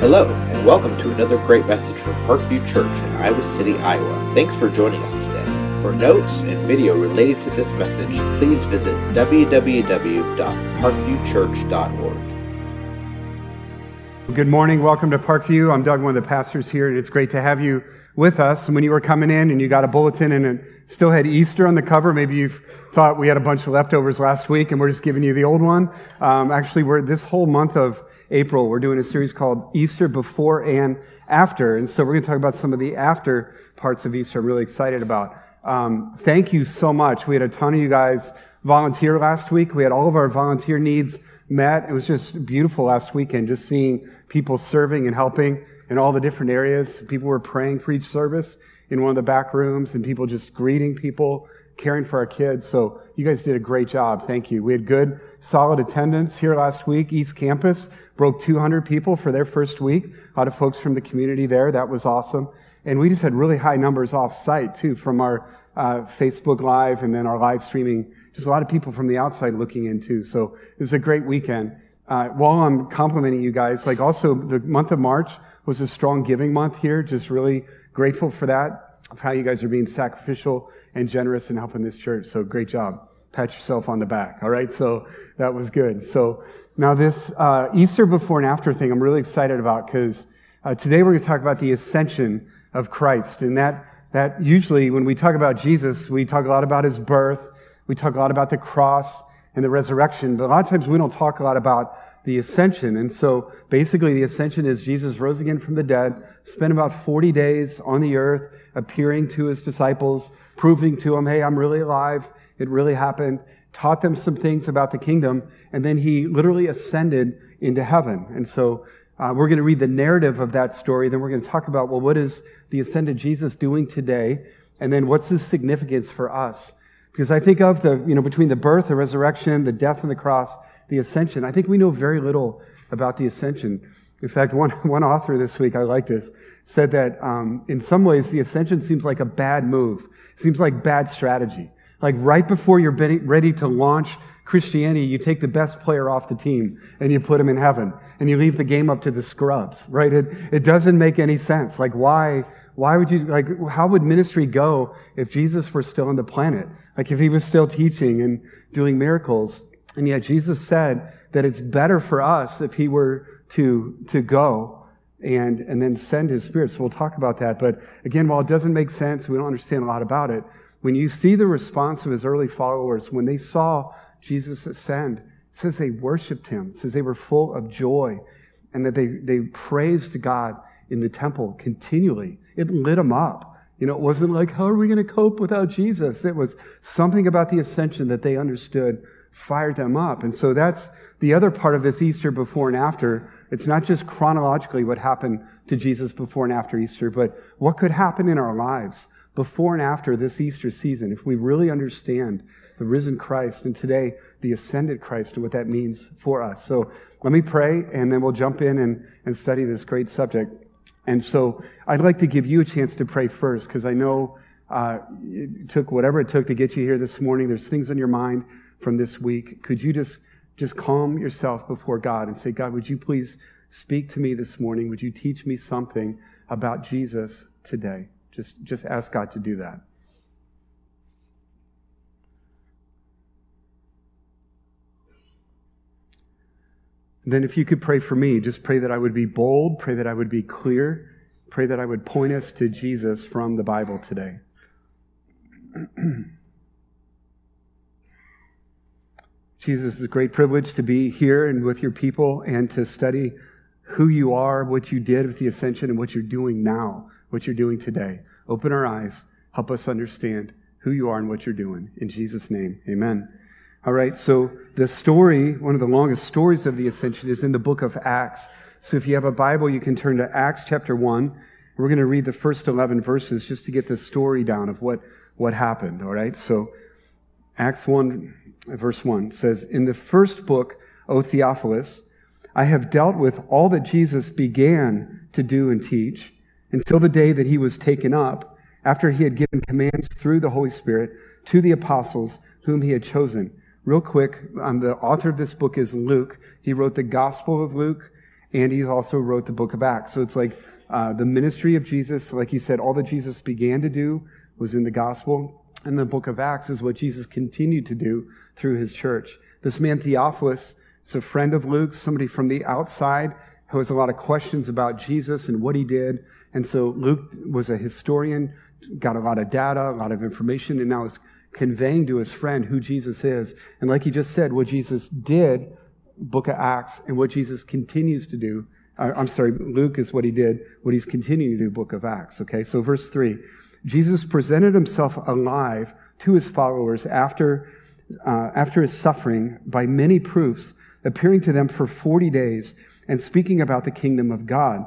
Hello, and welcome to another great message from Parkview Church in Iowa City, Iowa. Thanks for joining us today. For notes and video related to this message, please visit www.parkviewchurch.org. Good morning. Welcome to Parkview. I'm Doug, one of the pastors here, and it's great to have you with us. And when you were coming in and you got a bulletin and it still had Easter on the cover, maybe you thought we had a bunch of leftovers last week and we're just giving you the old one. Um, actually, we're this whole month of April, we're doing a series called Easter Before and After. And so we're going to talk about some of the after parts of Easter I'm really excited about. Um, thank you so much. We had a ton of you guys volunteer last week. We had all of our volunteer needs met. It was just beautiful last weekend, just seeing people serving and helping in all the different areas. People were praying for each service in one of the back rooms and people just greeting people caring for our kids. So you guys did a great job. Thank you. We had good, solid attendance here last week. East Campus broke 200 people for their first week. A lot of folks from the community there. That was awesome. And we just had really high numbers off site too from our uh, Facebook Live and then our live streaming. Just a lot of people from the outside looking in too. So it was a great weekend. Uh, while I'm complimenting you guys, like also the month of March was a strong giving month here. Just really grateful for that, of how you guys are being sacrificial and generous in helping this church. So great job. Pat yourself on the back. All right. So that was good. So now this uh, Easter before and after thing, I'm really excited about because uh, today we're going to talk about the ascension of Christ. And that, that usually when we talk about Jesus, we talk a lot about his birth. We talk a lot about the cross and the resurrection. But a lot of times we don't talk a lot about the ascension. And so basically the ascension is Jesus rose again from the dead, spent about 40 days on the earth, appearing to his disciples, proving to them, hey, I'm really alive. It really happened. Taught them some things about the kingdom. And then he literally ascended into heaven. And so uh, we're going to read the narrative of that story. Then we're going to talk about, well, what is the ascended Jesus doing today? And then what's his significance for us? Because I think of the, you know, between the birth, the resurrection, the death on the cross, the ascension. I think we know very little about the ascension. In fact, one, one author this week, I like this, said that um, in some ways the ascension seems like a bad move. seems like bad strategy. Like right before you're ready to launch Christianity, you take the best player off the team and you put him in heaven and you leave the game up to the scrubs, right? It, it doesn't make any sense. Like why, why would you, like, how would ministry go if Jesus were still on the planet? Like if he was still teaching and doing miracles? And yet Jesus said that it's better for us if he were to, to go and, and then send his spirit. So we'll talk about that. But again, while it doesn't make sense, we don't understand a lot about it. When you see the response of his early followers, when they saw Jesus ascend, it says they worshiped him. It says they were full of joy and that they, they praised God in the temple continually. It lit them up. You know, it wasn't like, how are we going to cope without Jesus? It was something about the ascension that they understood fired them up. And so that's the other part of this Easter before and after. It's not just chronologically what happened to Jesus before and after Easter, but what could happen in our lives before and after this Easter season if we really understand the risen Christ and today the ascended Christ and what that means for us. So let me pray and then we'll jump in and, and study this great subject. And so I'd like to give you a chance to pray first because I know uh, it took whatever it took to get you here this morning. There's things on your mind from this week, could you just, just calm yourself before God and say, God, would you please speak to me this morning? Would you teach me something about Jesus today? Just, just ask God to do that. then, if you could pray for me, just pray that I would be bold, pray that I would be clear, pray that I would point us to Jesus from the Bible today. Jesus, it's a great privilege to be here and with your people and to study who you are, what you did with the ascension, and what you're doing now, what you're doing today. Open our eyes, help us understand who you are and what you're doing. In Jesus' name, amen. All right, so the story, one of the longest stories of the ascension, is in the book of Acts. So if you have a Bible, you can turn to Acts chapter 1. We're going to read the first 11 verses just to get the story down of what, what happened. All right, so Acts 1, verse 1 says, In the first book, O Theophilus, I have dealt with all that Jesus began to do and teach until the day that he was taken up, after he had given commands through the Holy Spirit to the apostles whom he had chosen. Real quick, um, the author of this book is Luke. He wrote the Gospel of Luke and he also wrote the book of Acts. So it's like uh, the ministry of Jesus, like you said, all that Jesus began to do was in the gospel. And the book of Acts is what Jesus continued to do through his church. This man, Theophilus, is a friend of Luke's, somebody from the outside who has a lot of questions about Jesus and what he did. And so Luke was a historian, got a lot of data, a lot of information, and now is conveying to his friend who Jesus is. And like he just said, what Jesus did, book of Acts, and what Jesus continues to do uh, I'm sorry, Luke is what he did, what he's continuing to do, book of Acts. Okay, so verse 3 Jesus presented himself alive to his followers after, uh, after his suffering by many proofs, appearing to them for 40 days and speaking about the kingdom of God.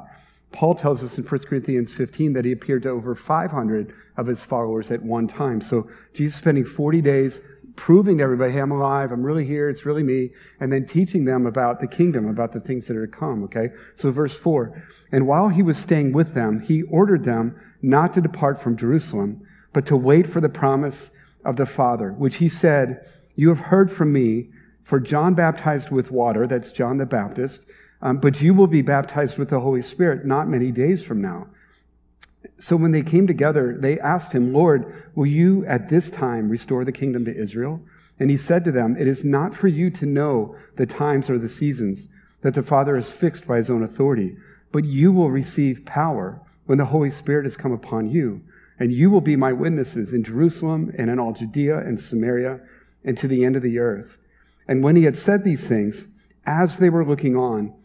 Paul tells us in 1 Corinthians 15 that he appeared to over 500 of his followers at one time. So Jesus spending 40 days proving to everybody, hey, I'm alive, I'm really here, it's really me, and then teaching them about the kingdom, about the things that are to come, okay? So, verse 4 And while he was staying with them, he ordered them not to depart from Jerusalem, but to wait for the promise of the Father, which he said, You have heard from me, for John baptized with water, that's John the Baptist, um, but you will be baptized with the Holy Spirit not many days from now. So when they came together, they asked him, Lord, will you at this time restore the kingdom to Israel? And he said to them, It is not for you to know the times or the seasons that the Father has fixed by his own authority, but you will receive power when the Holy Spirit has come upon you. And you will be my witnesses in Jerusalem and in all Judea and Samaria and to the end of the earth. And when he had said these things, as they were looking on,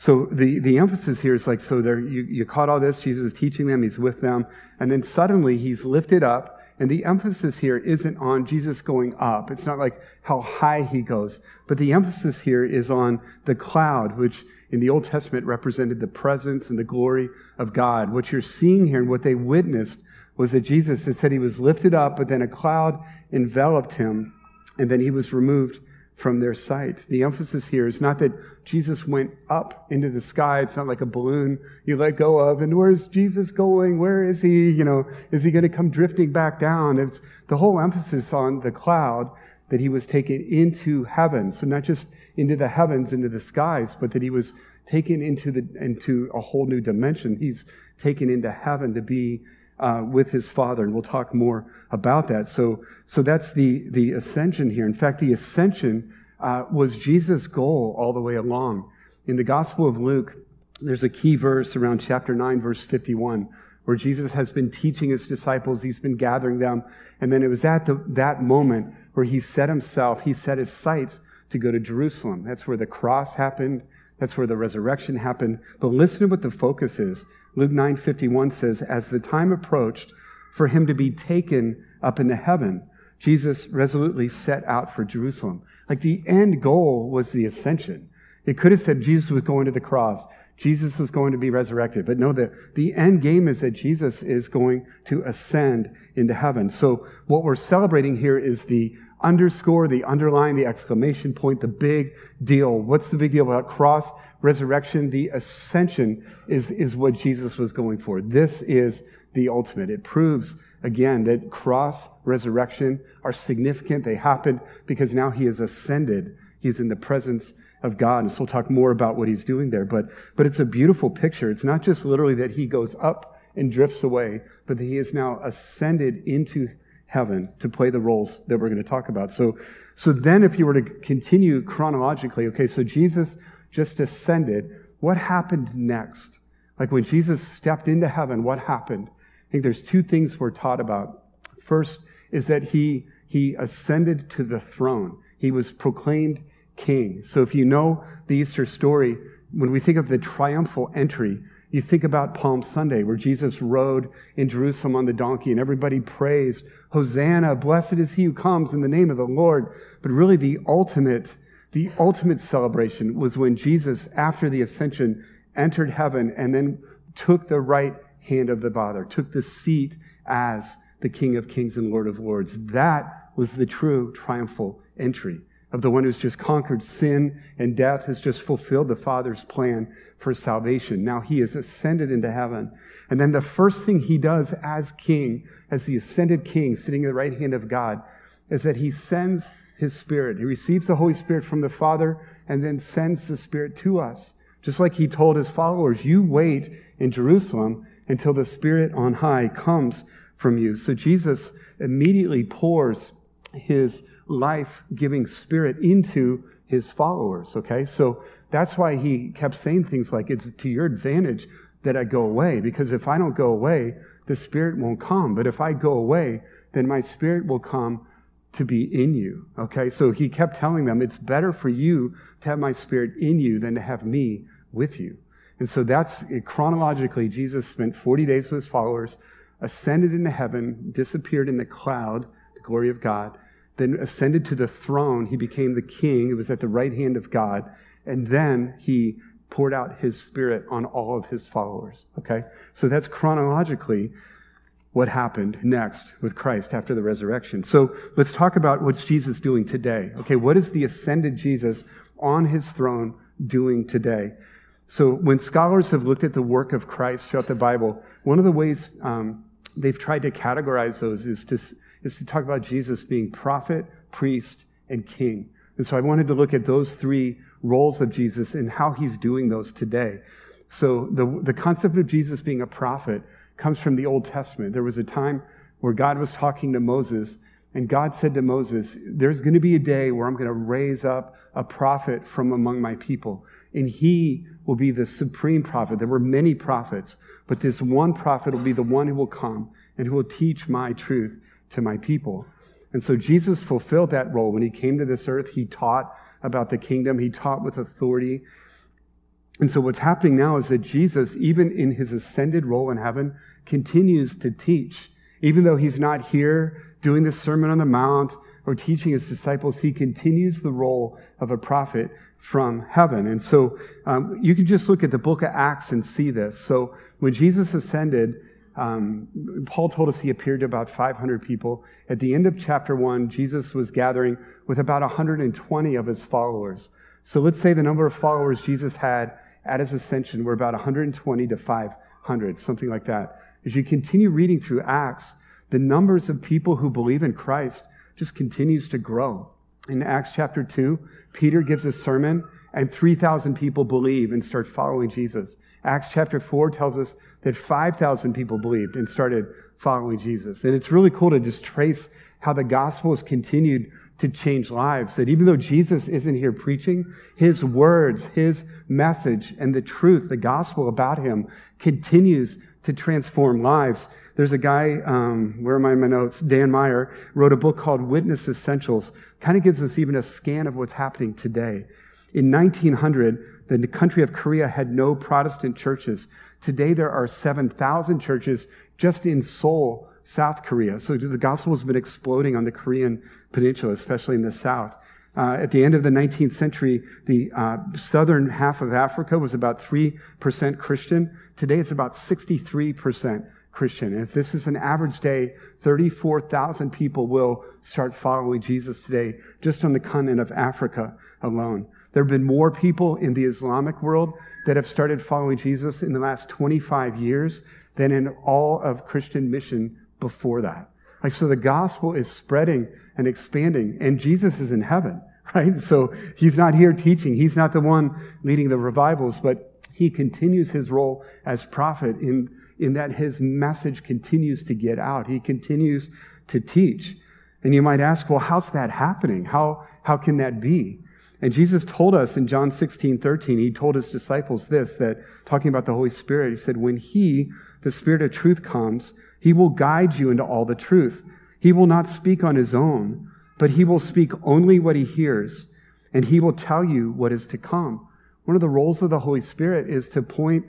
So the, the emphasis here is like, so there, you, you caught all this, Jesus is teaching them, he's with them, and then suddenly he's lifted up and the emphasis here isn't on Jesus going up. It's not like how high he goes. But the emphasis here is on the cloud, which in the Old Testament represented the presence and the glory of God. What you're seeing here and what they witnessed was that Jesus, it said he was lifted up, but then a cloud enveloped him, and then he was removed from their sight. The emphasis here is not that Jesus went up into the sky. It's not like a balloon you let go of. And where's Jesus going? Where is he? You know, is he going to come drifting back down? It's the whole emphasis on the cloud that he was taken into heaven. So not just into the heavens, into the skies, but that he was taken into the, into a whole new dimension. He's taken into heaven to be uh, with his father, and we'll talk more about that. So, so that's the, the ascension here. In fact, the ascension uh, was Jesus' goal all the way along. In the Gospel of Luke, there's a key verse around chapter 9, verse 51, where Jesus has been teaching his disciples, he's been gathering them, and then it was at the, that moment where he set himself, he set his sights to go to Jerusalem. That's where the cross happened. That's where the resurrection happened. But listen to what the focus is. Luke 9:51 says, "As the time approached for him to be taken up into heaven, Jesus resolutely set out for Jerusalem." Like the end goal was the ascension. It could have said Jesus was going to the cross. Jesus is going to be resurrected. But no, the, the end game is that Jesus is going to ascend into heaven. So what we're celebrating here is the underscore, the underline, the exclamation point, the big deal. What's the big deal about cross, resurrection? The ascension is, is what Jesus was going for. This is the ultimate. It proves again that cross, resurrection are significant. They happened because now he has ascended. He's in the presence of God. And so we'll talk more about what he's doing there. But, but it's a beautiful picture. It's not just literally that he goes up and drifts away, but that he is now ascended into heaven to play the roles that we're going to talk about. So, so then if you were to continue chronologically, okay, so Jesus just ascended. What happened next? Like when Jesus stepped into heaven, what happened? I think there's two things we're taught about. First is that he, he ascended to the throne. He was proclaimed king. So if you know the Easter story, when we think of the triumphal entry, you think about Palm Sunday, where Jesus rode in Jerusalem on the donkey and everybody praised, Hosanna, blessed is he who comes in the name of the Lord. But really the ultimate, the ultimate celebration was when Jesus, after the ascension, entered heaven and then took the right hand of the Father, took the seat as the King of Kings and Lord of Lords. That was the true triumphal entry of the one who's just conquered sin and death, has just fulfilled the Father's plan for salvation. Now he has ascended into heaven. And then the first thing he does as king, as the ascended king sitting at the right hand of God, is that he sends his spirit. He receives the Holy Spirit from the Father and then sends the Spirit to us. Just like he told his followers, you wait in Jerusalem until the Spirit on high comes from you. So Jesus immediately pours his life giving spirit into his followers. Okay. So that's why he kept saying things like, it's to your advantage that I go away, because if I don't go away, the spirit won't come. But if I go away, then my spirit will come to be in you. Okay. So he kept telling them, it's better for you to have my spirit in you than to have me with you. And so that's eh, chronologically, Jesus spent 40 days with his followers, ascended into heaven, disappeared in the cloud, the glory of God, then ascended to the throne. He became the king. It was at the right hand of God. And then he poured out his spirit on all of his followers. Okay? So that's chronologically what happened next with Christ after the resurrection. So let's talk about what's Jesus doing today. Okay, what is the ascended Jesus on his throne doing today? So when scholars have looked at the work of Christ throughout the Bible, one of the ways um, they've tried to categorize those is to, is to talk about Jesus being prophet, priest, and king. And so I wanted to look at those three roles of Jesus and how he's doing those today. So the, the concept of Jesus being a prophet comes from the Old Testament. There was a time where God was talking to Moses, and God said to Moses, There's going to be a day where I'm going to raise up a prophet from among my people, and he will be the supreme prophet. There were many prophets, but this one prophet will be the one who will come and who will teach my truth to my people. And so Jesus fulfilled that role. When he came to this earth, he taught about the kingdom, he taught with authority. And so what's happening now is that Jesus, even in his ascended role in heaven, continues to teach. Even though he's not here doing the Sermon on the Mount or teaching his disciples, he continues the role of a prophet from heaven. And so um, you can just look at the book of Acts and see this. So when Jesus ascended, um, Paul told us he appeared to about 500 people. At the end of chapter 1, Jesus was gathering with about 120 of his followers. So let's say the number of followers Jesus had at his ascension were about 120 to 500, something like that. As you continue reading through Acts, the numbers of people who believe in Christ just continues to grow. In Acts chapter 2, Peter gives a sermon and 3,000 people believe and start following Jesus. Acts chapter 4 tells us that 5,000 people believed and started following Jesus. And it's really cool to just trace how the gospel has continued to change lives. That even though Jesus isn't here preaching, his words, his message, and the truth, the gospel about him continues to transform lives. There's a guy, um, where am I in my notes? Dan Meyer wrote a book called Witness Essentials. Kind of gives us even a scan of what's happening today. In 1900, the country of Korea had no Protestant churches. Today, there are 7,000 churches just in Seoul, South Korea. So the gospel has been exploding on the Korean peninsula, especially in the south. Uh, at the end of the 19th century, the uh, southern half of Africa was about 3% Christian. Today, it's about 63% Christian. If this is an average day, 34,000 people will start following Jesus today, just on the continent of Africa alone. There have been more people in the Islamic world that have started following Jesus in the last 25 years than in all of Christian mission before that. Like, so the gospel is spreading and expanding, and Jesus is in heaven, right? So he's not here teaching. He's not the one leading the revivals, but he continues his role as prophet in, in that his message continues to get out. He continues to teach. And you might ask, well, how's that happening? How, how can that be? And Jesus told us in John 16, 13, he told his disciples this, that talking about the Holy Spirit, he said, when he, the Spirit of truth comes, he will guide you into all the truth. He will not speak on his own, but he will speak only what he hears, and he will tell you what is to come. One of the roles of the Holy Spirit is to point,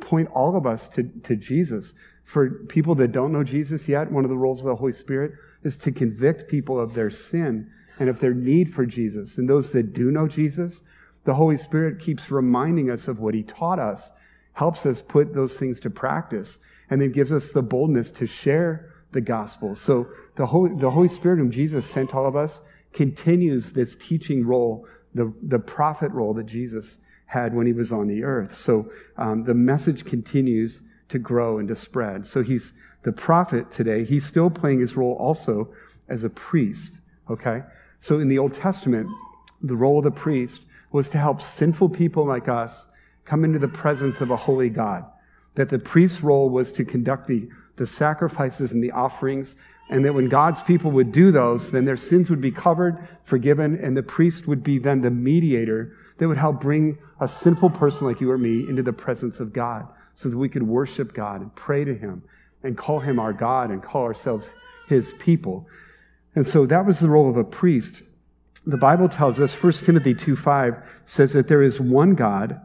point all of us to, to Jesus. For people that don't know Jesus yet, one of the roles of the Holy Spirit is to convict people of their sin and of their need for Jesus. And those that do know Jesus, the Holy Spirit keeps reminding us of what He taught us, helps us put those things to practice, and then gives us the boldness to share the gospel. So the Holy, the Holy Spirit whom Jesus sent all of us continues this teaching role, the, the prophet role that Jesus had when he was on the earth. So um, the message continues to grow and to spread. So he's the prophet today. He's still playing his role also as a priest. Okay? So in the Old Testament, the role of the priest was to help sinful people like us come into the presence of a holy God. That the priest's role was to conduct the, the sacrifices and the offerings, and that when God's people would do those, then their sins would be covered, forgiven, and the priest would be then the mediator that would help bring a sinful person like you or me into the presence of God so that we could worship God and pray to Him and call Him our God and call ourselves His people. And so that was the role of a priest. The Bible tells us, 1 Timothy 2 5 says that there is one God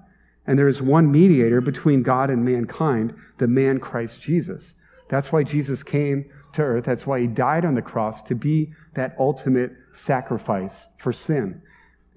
and there is one mediator between God and mankind, the man Christ Jesus. That's why Jesus came to earth. That's why he died on the cross to be that ultimate sacrifice for sin.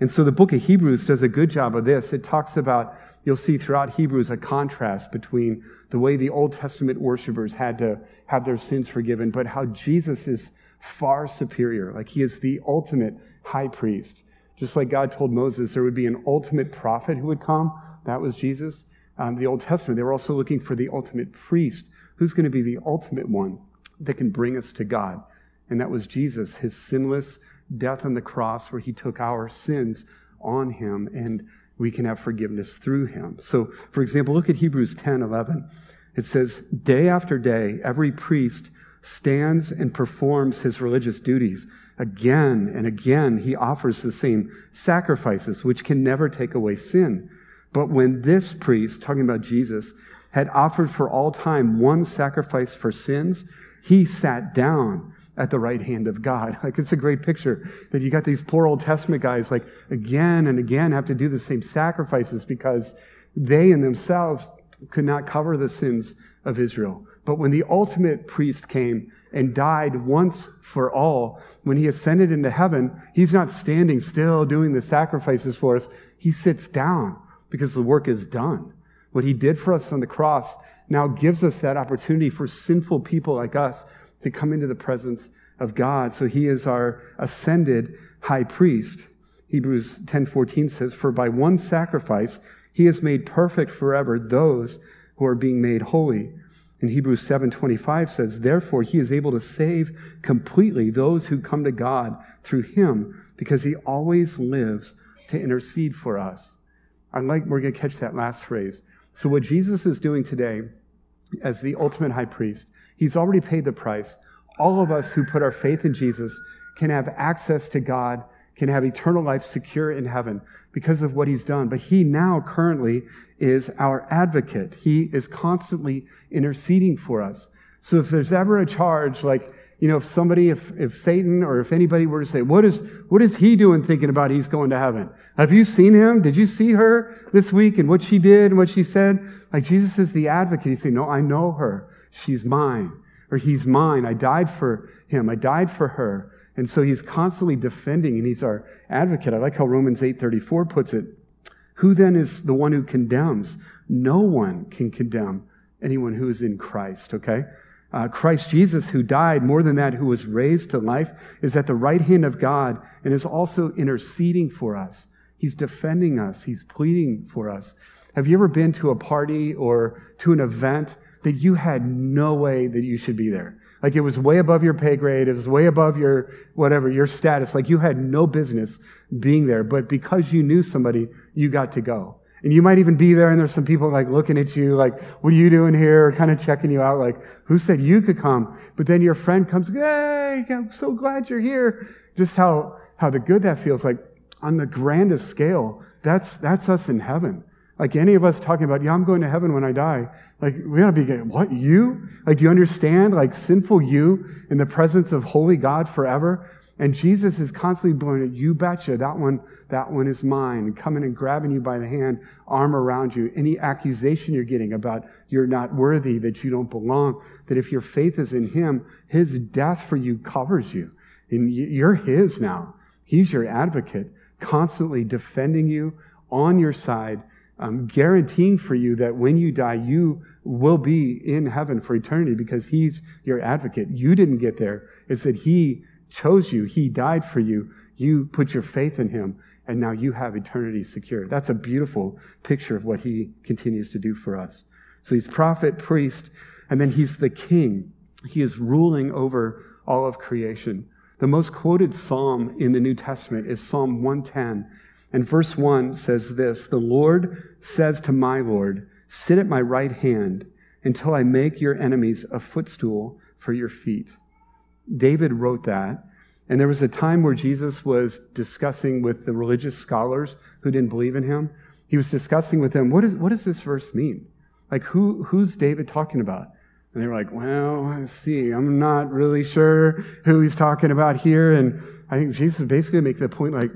And so the book of Hebrews does a good job of this. It talks about, you'll see throughout Hebrews a contrast between the way the Old Testament worshipers had to have their sins forgiven, but how Jesus is far superior. Like he is the ultimate high priest. Just like God told Moses there would be an ultimate prophet who would come. That was Jesus. Um, the Old Testament, they were also looking for the ultimate priest. Who's going to be the ultimate one that can bring us to God? And that was Jesus, his sinless death on the cross, where he took our sins on him and we can have forgiveness through him. So, for example, look at Hebrews 10 11. It says, Day after day, every priest stands and performs his religious duties. Again and again, he offers the same sacrifices, which can never take away sin. But when this priest, talking about Jesus, had offered for all time one sacrifice for sins, he sat down at the right hand of God. Like it's a great picture that you got these poor Old Testament guys like again and again have to do the same sacrifices because they in themselves could not cover the sins of Israel. But when the ultimate priest came and died once for all, when he ascended into heaven, he's not standing still doing the sacrifices for us. He sits down because the work is done. What he did for us on the cross now gives us that opportunity for sinful people like us to come into the presence of God. So he is our ascended high priest. Hebrews 10:14 says, "For by one sacrifice he has made perfect forever those who are being made holy." And Hebrews 7:25 says, "Therefore he is able to save completely those who come to God through him, because he always lives to intercede for us." I like we're going to catch that last phrase. So what Jesus is doing today as the ultimate high priest, he's already paid the price. All of us who put our faith in Jesus can have access to God, can have eternal life secure in heaven because of what he's done. But he now currently is our advocate. He is constantly interceding for us. So if there's ever a charge, like, you know, if somebody, if, if Satan or if anybody were to say, what is, what is he doing thinking about he's going to heaven? Have you seen him? Did you see her this week and what she did and what she said? Like Jesus is the advocate. He's saying, no, I know her. She's mine. Or he's mine. I died for him. I died for her. And so he's constantly defending and he's our advocate. I like how Romans 8:34 puts it. Who then is the one who condemns? No one can condemn anyone who is in Christ, okay? Uh, Christ Jesus, who died, more than that, who was raised to life, is at the right hand of God and is also interceding for us. He's defending us, He's pleading for us. Have you ever been to a party or to an event that you had no way that you should be there? Like it was way above your pay grade. It was way above your, whatever, your status. Like you had no business being there. But because you knew somebody, you got to go. And you might even be there and there's some people like looking at you like, what are you doing here? Kind of checking you out like, who said you could come? But then your friend comes, hey, I'm so glad you're here. Just how, how the good that feels like on the grandest scale. That's, that's us in heaven. Like any of us talking about, yeah, I'm going to heaven when I die. Like, we gotta be what, you? Like, do you understand? Like, sinful you in the presence of holy God forever? And Jesus is constantly blowing it, you betcha, that one, that one is mine, coming and grabbing you by the hand, arm around you. Any accusation you're getting about you're not worthy, that you don't belong, that if your faith is in Him, His death for you covers you. And you're His now. He's your advocate, constantly defending you on your side um, guaranteeing for you that when you die, you will be in heaven for eternity because he's your advocate. You didn't get there. It's that he chose you. He died for you. You put your faith in him and now you have eternity secure. That's a beautiful picture of what he continues to do for us. So he's prophet, priest, and then he's the king. He is ruling over all of creation. The most quoted psalm in the New Testament is Psalm 110. And verse 1 says this The Lord says to my Lord, Sit at my right hand until I make your enemies a footstool for your feet. David wrote that. And there was a time where Jesus was discussing with the religious scholars who didn't believe in him. He was discussing with them, what, is, what does this verse mean? Like, who, who's David talking about? And they were like, well, let's see. I'm not really sure who he's talking about here. And I think Jesus basically make the point like,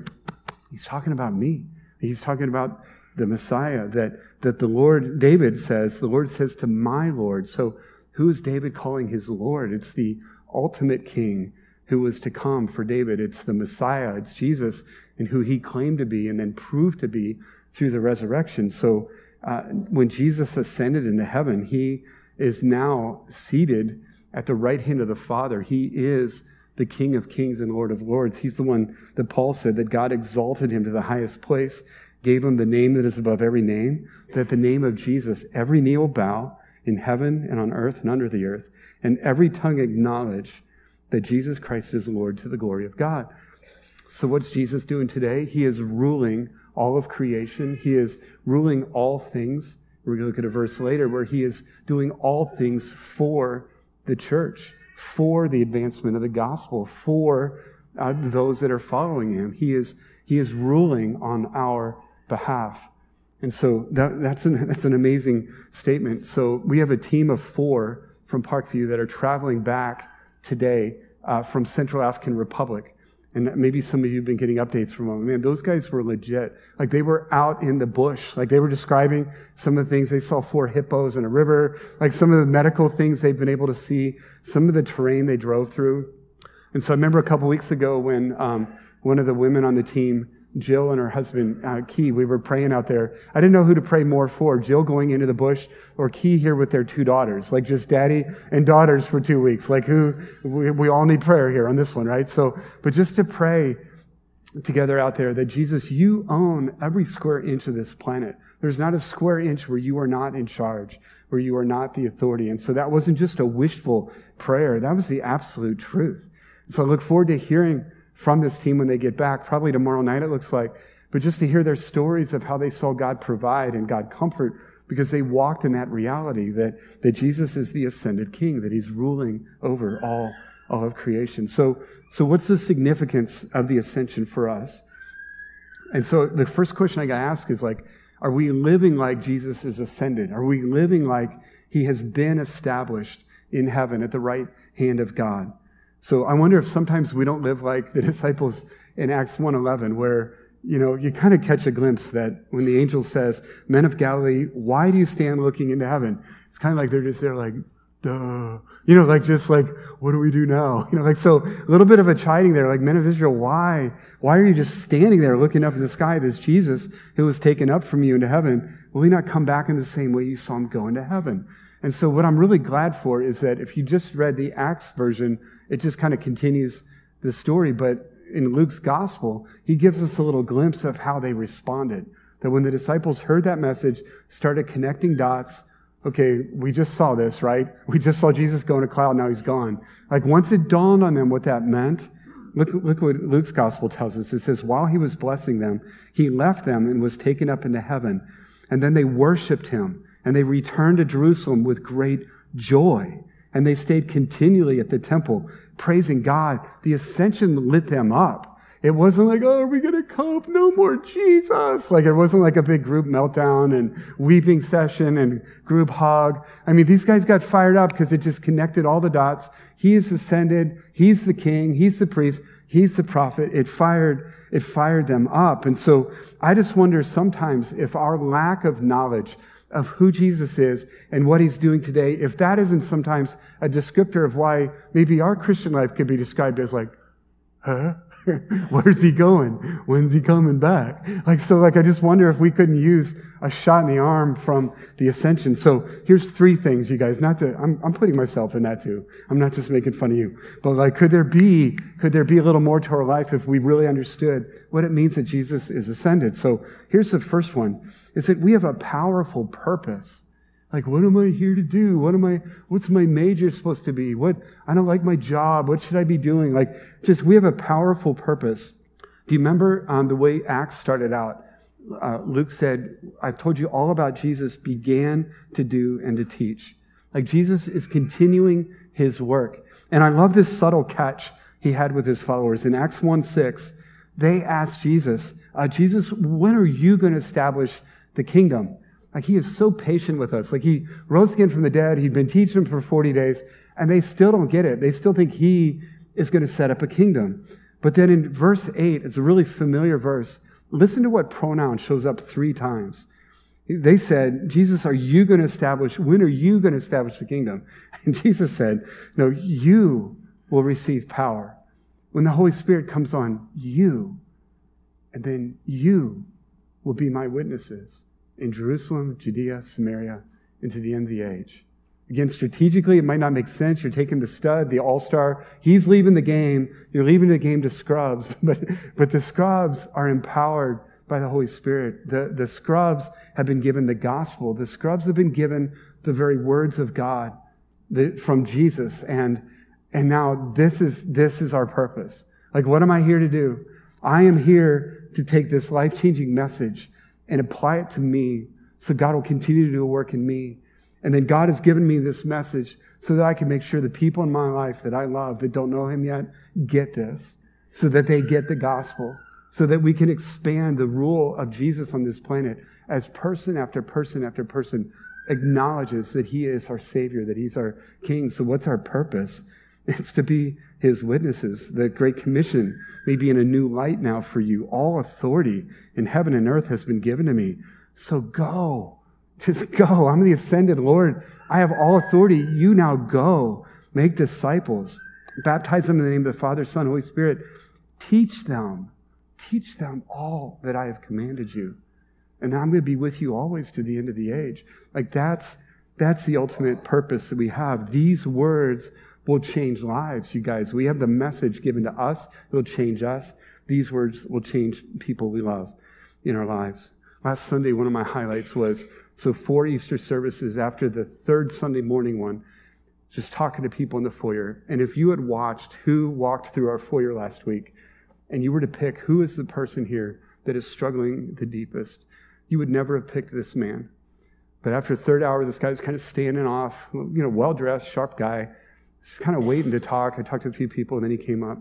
he's talking about me. He's talking about the Messiah that, that the Lord, David says, the Lord says to my Lord. So who is David calling his Lord? It's the ultimate king who was to come for David. It's the Messiah, it's Jesus, and who he claimed to be and then proved to be through the resurrection. So uh, when Jesus ascended into heaven, he is now seated at the right hand of the Father. He is the King of kings and Lord of lords. He's the one that Paul said that God exalted him to the highest place, gave him the name that is above every name, that the name of Jesus, every knee will bow in heaven and on earth and under the earth, and every tongue acknowledge that Jesus Christ is Lord to the glory of God. So, what's Jesus doing today? He is ruling all of creation, He is ruling all things. We're going to look at a verse later where He is doing all things for the church, for the advancement of the gospel, for uh, those that are following Him. He is, he is ruling on our behalf. And so that, that's, an, that's an amazing statement. So we have a team of four from Parkview that are traveling back today uh, from Central African Republic. And maybe some of you have been getting updates from them. Man, those guys were legit. Like they were out in the bush. Like they were describing some of the things. They saw four hippos in a river. Like some of the medical things they've been able to see. Some of the terrain they drove through. And so I remember a couple weeks ago when um, one of the women on the team Jill and her husband, uh, Key, we were praying out there. I didn't know who to pray more for, Jill going into the bush or Key here with their two daughters, like just daddy and daughters for two weeks. Like who, we, we all need prayer here on this one, right? So, but just to pray together out there that Jesus, you own every square inch of this planet. There's not a square inch where you are not in charge, where you are not the authority. And so that wasn't just a wishful prayer. That was the absolute truth. So I look forward to hearing from this team when they get back, probably tomorrow night, it looks like. But just to hear their stories of how they saw God provide and God comfort because they walked in that reality that, that Jesus is the ascended king, that he's ruling over all, all of creation. So, so what's the significance of the ascension for us? And so the first question I got to ask is like, are we living like Jesus is ascended? Are we living like he has been established in heaven at the right hand of God? So I wonder if sometimes we don't live like the disciples in Acts 1:11 where you know, you kind of catch a glimpse that when the angel says, Men of Galilee, why do you stand looking into heaven? It's kind of like they're just there like, duh. You know, like just like, what do we do now? You know, like so a little bit of a chiding there, like men of Israel, why? Why are you just standing there looking up in the sky? This Jesus who was taken up from you into heaven, will he not come back in the same way you saw him go into heaven? And so what I'm really glad for is that if you just read the Acts version, it just kind of continues the story. But in Luke's gospel, he gives us a little glimpse of how they responded. That when the disciples heard that message, started connecting dots, okay, we just saw this, right? We just saw Jesus go in a cloud, now he's gone. Like once it dawned on them what that meant, look, look what Luke's gospel tells us. It says, while he was blessing them, he left them and was taken up into heaven. And then they worshiped him and they returned to Jerusalem with great joy. And they stayed continually at the temple, praising God. The ascension lit them up. It wasn't like, oh, are we going to cope? No more Jesus. Like, it wasn't like a big group meltdown and weeping session and group hug. I mean, these guys got fired up because it just connected all the dots. He is ascended. He's the king. He's the priest. He's the prophet. It fired, it fired them up. And so I just wonder sometimes if our lack of knowledge of who Jesus is and what he's doing today, if that isn't sometimes a descriptor of why maybe our Christian life could be described as like, huh? Where's he going? When's he coming back? Like, so, like, I just wonder if we couldn't use a shot in the arm from the ascension. So here's three things, you guys, not to, I'm, I'm putting myself in that too. I'm not just making fun of you, but like, could there be, could there be a little more to our life if we really understood what it means that Jesus is ascended? So here's the first one, is that we have a powerful purpose. Like, what am I here to do? What am I, what's my major supposed to be? What, I don't like my job. What should I be doing? Like, just, we have a powerful purpose. Do you remember um, the way Acts started out? Uh, Luke said, I've told you all about Jesus began to do and to teach. Like, Jesus is continuing his work. And I love this subtle catch he had with his followers. In Acts 1 6, they asked Jesus, uh, Jesus, when are you going to establish the kingdom? Like he is so patient with us. Like he rose again from the dead. He'd been teaching them for 40 days and they still don't get it. They still think he is going to set up a kingdom. But then in verse 8, it's a really familiar verse. Listen to what pronoun shows up three times. They said, Jesus, are you going to establish, when are you going to establish the kingdom? And Jesus said, No, you will receive power. When the Holy Spirit comes on you, and then you will be my witnesses in Jerusalem, Judea, Samaria, into the end of the age. Again, strategically, it might not make sense. You're taking the stud, the all star. He's leaving the game. You're leaving the game to scrubs. But, but the scrubs are empowered by the Holy Spirit. The, the scrubs have been given the gospel. The scrubs have been given the very words of God the, from Jesus. And, and now this is, this is our purpose. Like, what am I here to do? I am here to take this life changing message and apply it to me so God will continue to do a work in me. And then God has given me this message so that I can make sure the people in my life that I love that don't know Him yet get this, so that they get the gospel, so that we can expand the rule of Jesus on this planet as person after person after person acknowledges that He is our Savior, that He's our King. So, what's our purpose? It's to be his witnesses. The Great Commission may be in a new light now for you. All authority in heaven and earth has been given to me. So go. Just go. I'm the ascended Lord. I have all authority. You now go. Make disciples. Baptize them in the name of the Father, Son, Holy Spirit. Teach them. Teach them all that I have commanded you. And I'm going to be with you always to the end of the age. Like that's, that's the ultimate purpose that we have. These words will change lives, you guys. We have the message given to us, it'll change us. These words will change people we love in our lives. Last Sunday, one of my highlights was so four Easter services after the third Sunday morning one, just talking to people in the foyer. And if you had watched who walked through our foyer last week, and you were to pick who is the person here that is struggling the deepest, you would never have picked this man. But after the third hour, this guy was kind of standing off, you know, well dressed, sharp guy just kind of waiting to talk. I talked to a few people, and then he came up.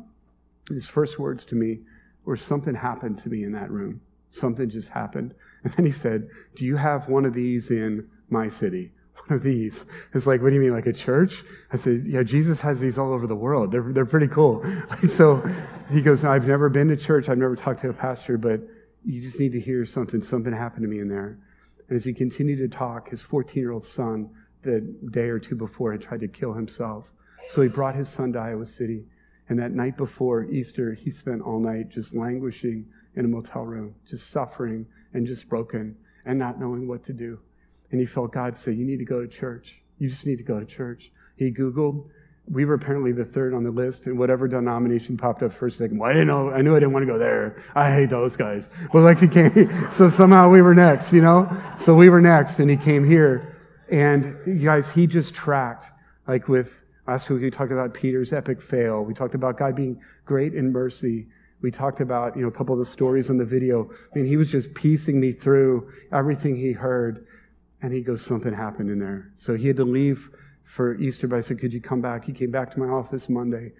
His first words to me were, Something happened to me in that room. Something just happened. And then he said, Do you have one of these in my city? One of these. It's like, What do you mean, like a church? I said, Yeah, Jesus has these all over the world. They're, they're pretty cool. so he goes, I've never been to church. I've never talked to a pastor, but you just need to hear something. Something happened to me in there. And as he continued to talk, his 14 year old son, the day or two before, had tried to kill himself. So he brought his son to Iowa City. And that night before Easter, he spent all night just languishing in a motel room, just suffering and just broken and not knowing what to do. And he felt God say, You need to go to church. You just need to go to church. He Googled. We were apparently the third on the list, and whatever denomination popped up first second. Well, I didn't know. I knew I didn't want to go there. I hate those guys. But like he came, so somehow we were next, you know. So we were next, and he came here, and you guys, he just tracked like with Last week we talked about Peter's epic fail. We talked about God being great in mercy. We talked about, you know, a couple of the stories in the video. I mean, he was just piecing me through everything he heard. And he goes, something happened in there. So he had to leave for Easter, but I said, could you come back? He came back to my office Monday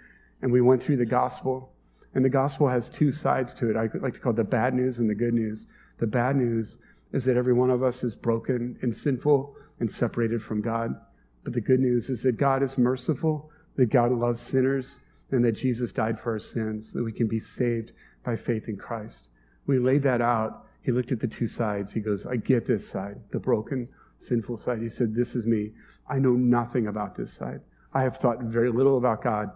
and we went through the gospel. And the gospel has two sides to it. I like to call it the bad news and the good news. The bad news is that every one of us is broken and sinful and separated from God. But the good news is that God is merciful, that God loves sinners, and that Jesus died for our sins, that we can be saved by faith in Christ. We laid that out. He looked at the two sides. He goes, I get this side, the broken, sinful side. He said, This is me. I know nothing about this side. I have thought very little about God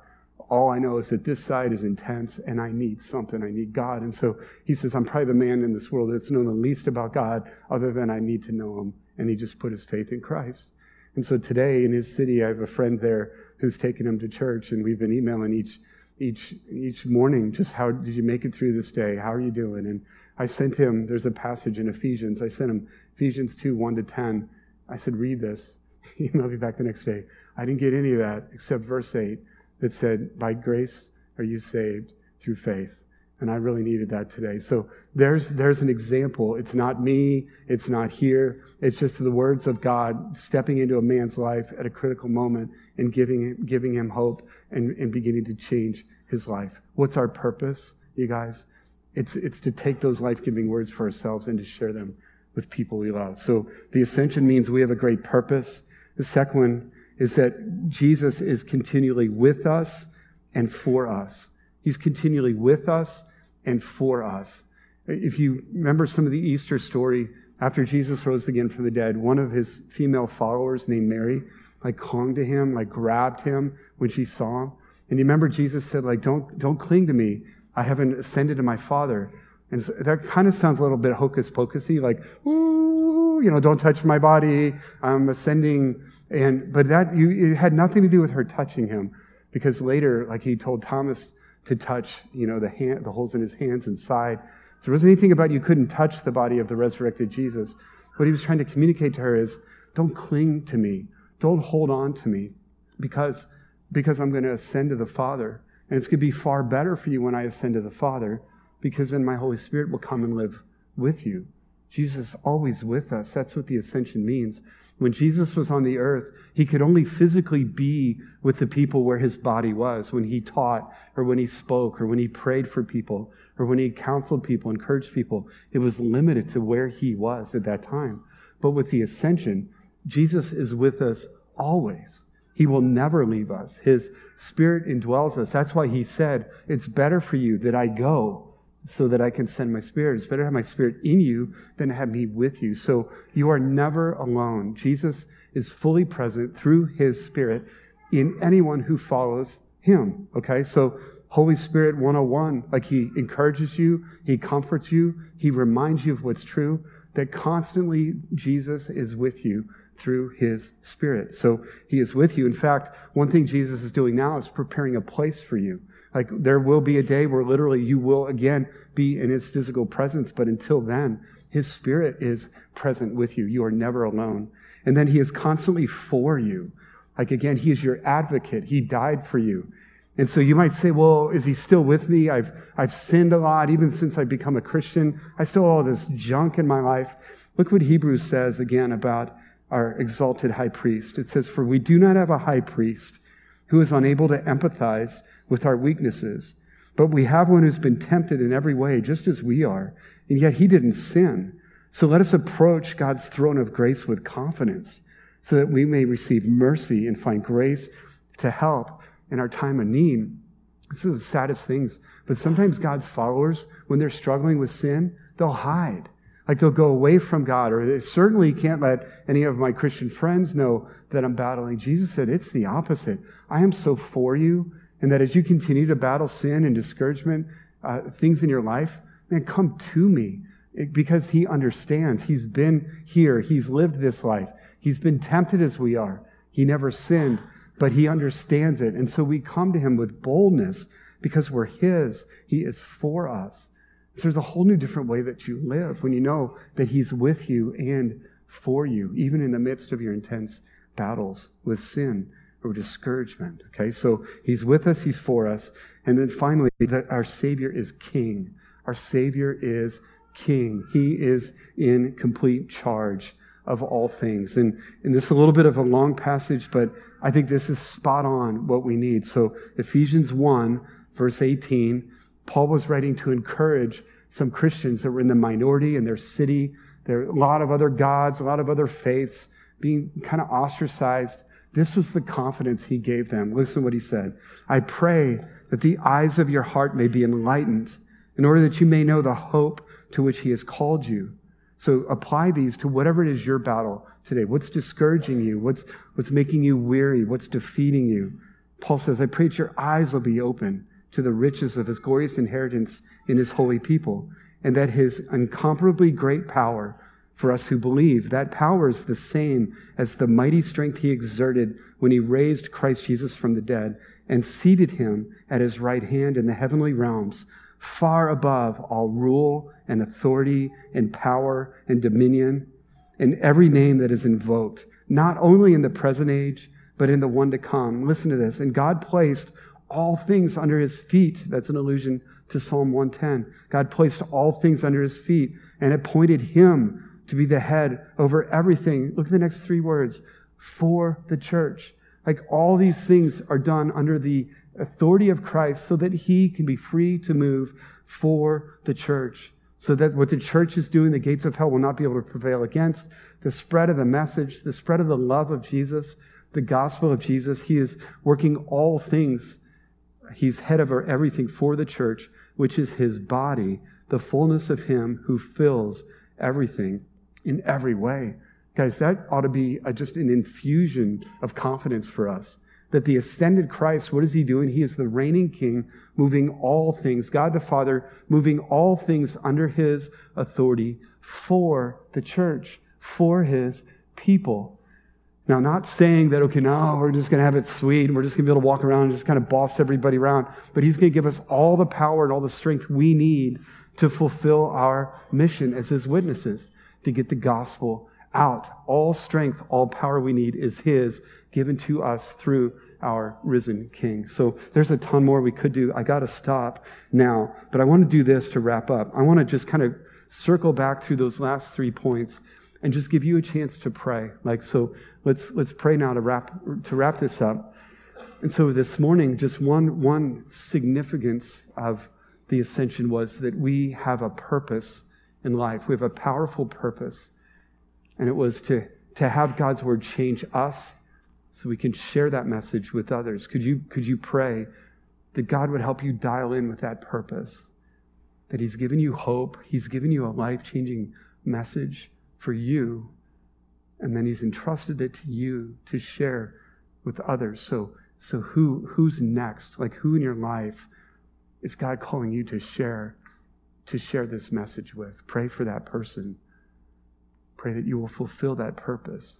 all I know is that this side is intense and I need something. I need God. And so he says, I'm probably the man in this world that's known the least about God other than I need to know him. And he just put his faith in Christ. And so today in his city, I have a friend there who's taken him to church and we've been emailing each, each, each morning, just how did you make it through this day? How are you doing? And I sent him, there's a passage in Ephesians. I sent him Ephesians 2, 1 to 10. I said, read this. He emailed me back the next day. I didn't get any of that except verse 8 that said, By grace are you saved through faith. And I really needed that today. So there's, there's an example. It's not me. It's not here. It's just the words of God stepping into a man's life at a critical moment and giving, giving him hope and, and beginning to change his life. What's our purpose, you guys? It's, it's to take those life giving words for ourselves and to share them with people we love. So the ascension means we have a great purpose. The second one is that Jesus is continually with us and for us. He's continually with us and for us. If you remember some of the Easter story, after Jesus rose again from the dead, one of his female followers named Mary, like clung to him, like grabbed him when she saw him. And you remember Jesus said, like, don't, don't cling to me. I haven't ascended to my Father. And so that kind of sounds a little bit hocus pocusy, like, ooh, you know, don't touch my body. I'm ascending. And, but that, you, it had nothing to do with her touching him. Because later, like he told Thomas to touch, you know, the hand, the holes in his hands and side. So there wasn't anything about you couldn't touch the body of the resurrected Jesus. What he was trying to communicate to her is, don't cling to me. Don't hold on to me because, because I'm going to ascend to the Father. And it's going to be far better for you when I ascend to the Father because then my Holy Spirit will come and live with you. Jesus is always with us. That's what the ascension means. When Jesus was on the earth, he could only physically be with the people where his body was, when he taught, or when he spoke, or when he prayed for people, or when he counseled people, encouraged people. It was limited to where he was at that time. But with the ascension, Jesus is with us always. He will never leave us. His spirit indwells us. That's why he said, It's better for you that I go so that I can send my spirit. It's better to have my spirit in you than to have me with you. So you are never alone. Jesus is fully present through his spirit in anyone who follows him. Okay. So Holy Spirit 101, like he encourages you, he comforts you, he reminds you of what's true, that constantly Jesus is with you through his spirit. So he is with you. In fact, one thing Jesus is doing now is preparing a place for you. Like there will be a day where literally you will again be in his physical presence, but until then, his spirit is present with you. You are never alone. And then he is constantly for you. Like again, he is your advocate. He died for you. And so you might say, well, is he still with me? I've, I've sinned a lot, even since I've become a Christian. I still have all this junk in my life. Look what Hebrews says again about our exalted high priest. It says, for we do not have a high priest who is unable to empathize with our weaknesses. But we have one who's been tempted in every way, just as we are, and yet he didn't sin. So let us approach God's throne of grace with confidence so that we may receive mercy and find grace to help in our time of need. This is the saddest things. But sometimes God's followers, when they're struggling with sin, they'll hide. Like they'll go away from God, or they certainly can't let any of my Christian friends know that I'm battling. Jesus said, It's the opposite. I am so for you and that as you continue to battle sin and discouragement, uh, things in your life, man, come to me because he understands. He's been here. He's lived this life. He's been tempted as we are. He never sinned, but he understands it. And so we come to him with boldness because we're his. He is for us. So there's a whole new different way that you live when you know that he's with you and for you, even in the midst of your intense battles with sin or discouragement. Okay, so he's with us, he's for us. And then finally, that our Savior is King. Our Savior is King. He is in complete charge of all things. And, and this is a little bit of a long passage, but I think this is spot on what we need. So Ephesians 1, verse 18, Paul was writing to encourage some Christians that were in the minority in their city. There are a lot of other gods, a lot of other faiths being kind of ostracized. This was the confidence he gave them. Listen to what he said. I pray that the eyes of your heart may be enlightened in order that you may know the hope to which he has called you. So apply these to whatever it is your battle today. What's discouraging you? What's, what's making you weary? What's defeating you? Paul says, I pray that your eyes will be open to the riches of his glorious inheritance in his holy people, and that his incomparably great power for us who believe, that power is the same as the mighty strength he exerted when he raised Christ Jesus from the dead and seated him at his right hand in the heavenly realms, far above all rule and authority and power and dominion and every name that is invoked, not only in the present age, but in the one to come. Listen to this. And God placed all things under his feet. That's an allusion to Psalm 110. God placed all things under his feet and appointed him to be the head over everything. Look at the next three words for the church. Like all these things are done under the authority of Christ so that he can be free to move for the church. So that what the church is doing, the gates of hell will not be able to prevail against. The spread of the message, the spread of the love of Jesus, the gospel of Jesus. He is working all things. He's head over everything for the church, which is his body, the fullness of him who fills everything in every way. Guys, that ought to be a, just an infusion of confidence for us. That the ascended Christ, what is he doing? He is the reigning king, moving all things, God the Father, moving all things under his authority for the church, for his people. Now, not saying that, okay, now we're just going to have it sweet and we're just going to be able to walk around and just kind of boss everybody around, but he's going to give us all the power and all the strength we need to fulfill our mission as his witnesses, to get the gospel out. All strength, all power we need is His, given to us through our risen King. So there's a ton more we could do. I got to stop now, but I want to do this to wrap up. I want to just kind of circle back through those last three points and just give you a chance to pray. Like so, let's let's pray now to wrap to wrap this up. And so this morning, just one one significance of the ascension was that we have a purpose in life. We have a powerful purpose. And it was to, to have God's word change us so we can share that message with others. Could you, could you pray that God would help you dial in with that purpose? That He's given you hope, He's given you a life changing message for you, and then He's entrusted it to you to share with others. So, so who, who's next? Like, who in your life is God calling you to share, to share this message with? Pray for that person. Pray that you will fulfill that purpose.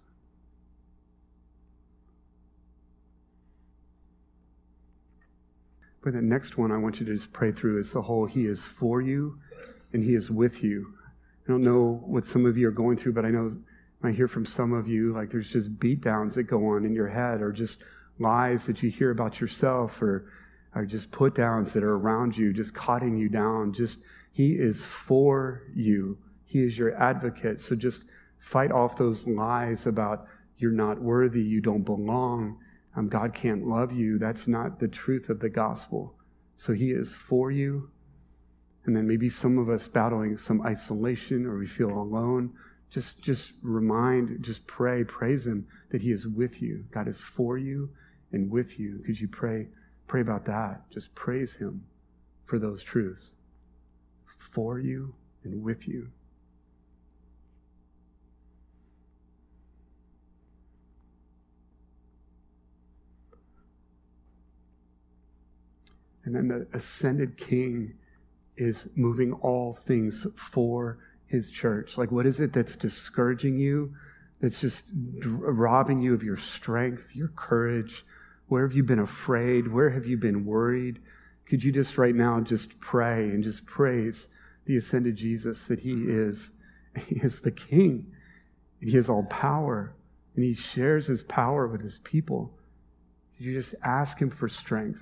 But the next one I want you to just pray through is the whole He is for you and He is with you. I don't know what some of you are going through, but I know I hear from some of you like there's just beat downs that go on in your head or just lies that you hear about yourself or, or just put downs that are around you, just cutting you down. Just He is for you. He is your advocate. So just fight off those lies about you're not worthy, you don't belong, um, God can't love you. That's not the truth of the gospel. So He is for you. And then maybe some of us battling some isolation or we feel alone. Just, just remind, just pray, praise Him that He is with you. God is for you and with you. Could you pray, pray about that? Just praise Him for those truths. For you and with you. And then the ascended king is moving all things for his church. Like, what is it that's discouraging you? That's just robbing you of your strength, your courage? Where have you been afraid? Where have you been worried? Could you just right now just pray and just praise the ascended Jesus that he is? He is the king. And He has all power and he shares his power with his people. You just ask him for strength?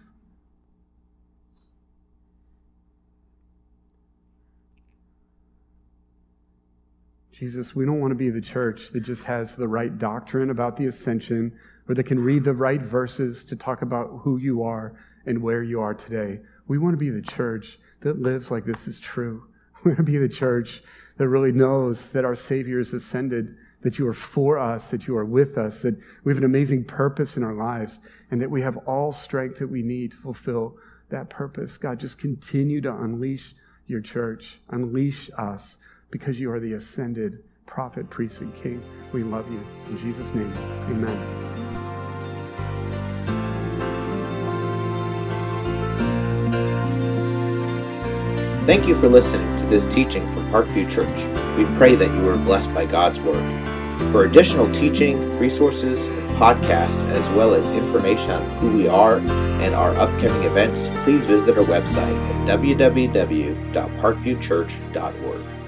Jesus, we don't want to be the church that just has the right doctrine about the ascension or that can read the right verses to talk about who you are and where you are today. We want to be the church that lives like this is true. We want to be the church that really knows that our Savior has ascended, that you are for us, that you are with us, that we have an amazing purpose in our lives, and that we have all strength that we need to fulfill that purpose. God, just continue to unleash your church, unleash us because you are the ascended prophet, priest, and king. We love you. In Jesus' name, amen. Thank you for listening to this teaching from Parkview Church. We pray that you are blessed by God's Word. For additional teaching, resources, podcasts, as well as information on who we are and our upcoming events, please visit our website at www.parkviewchurch.org.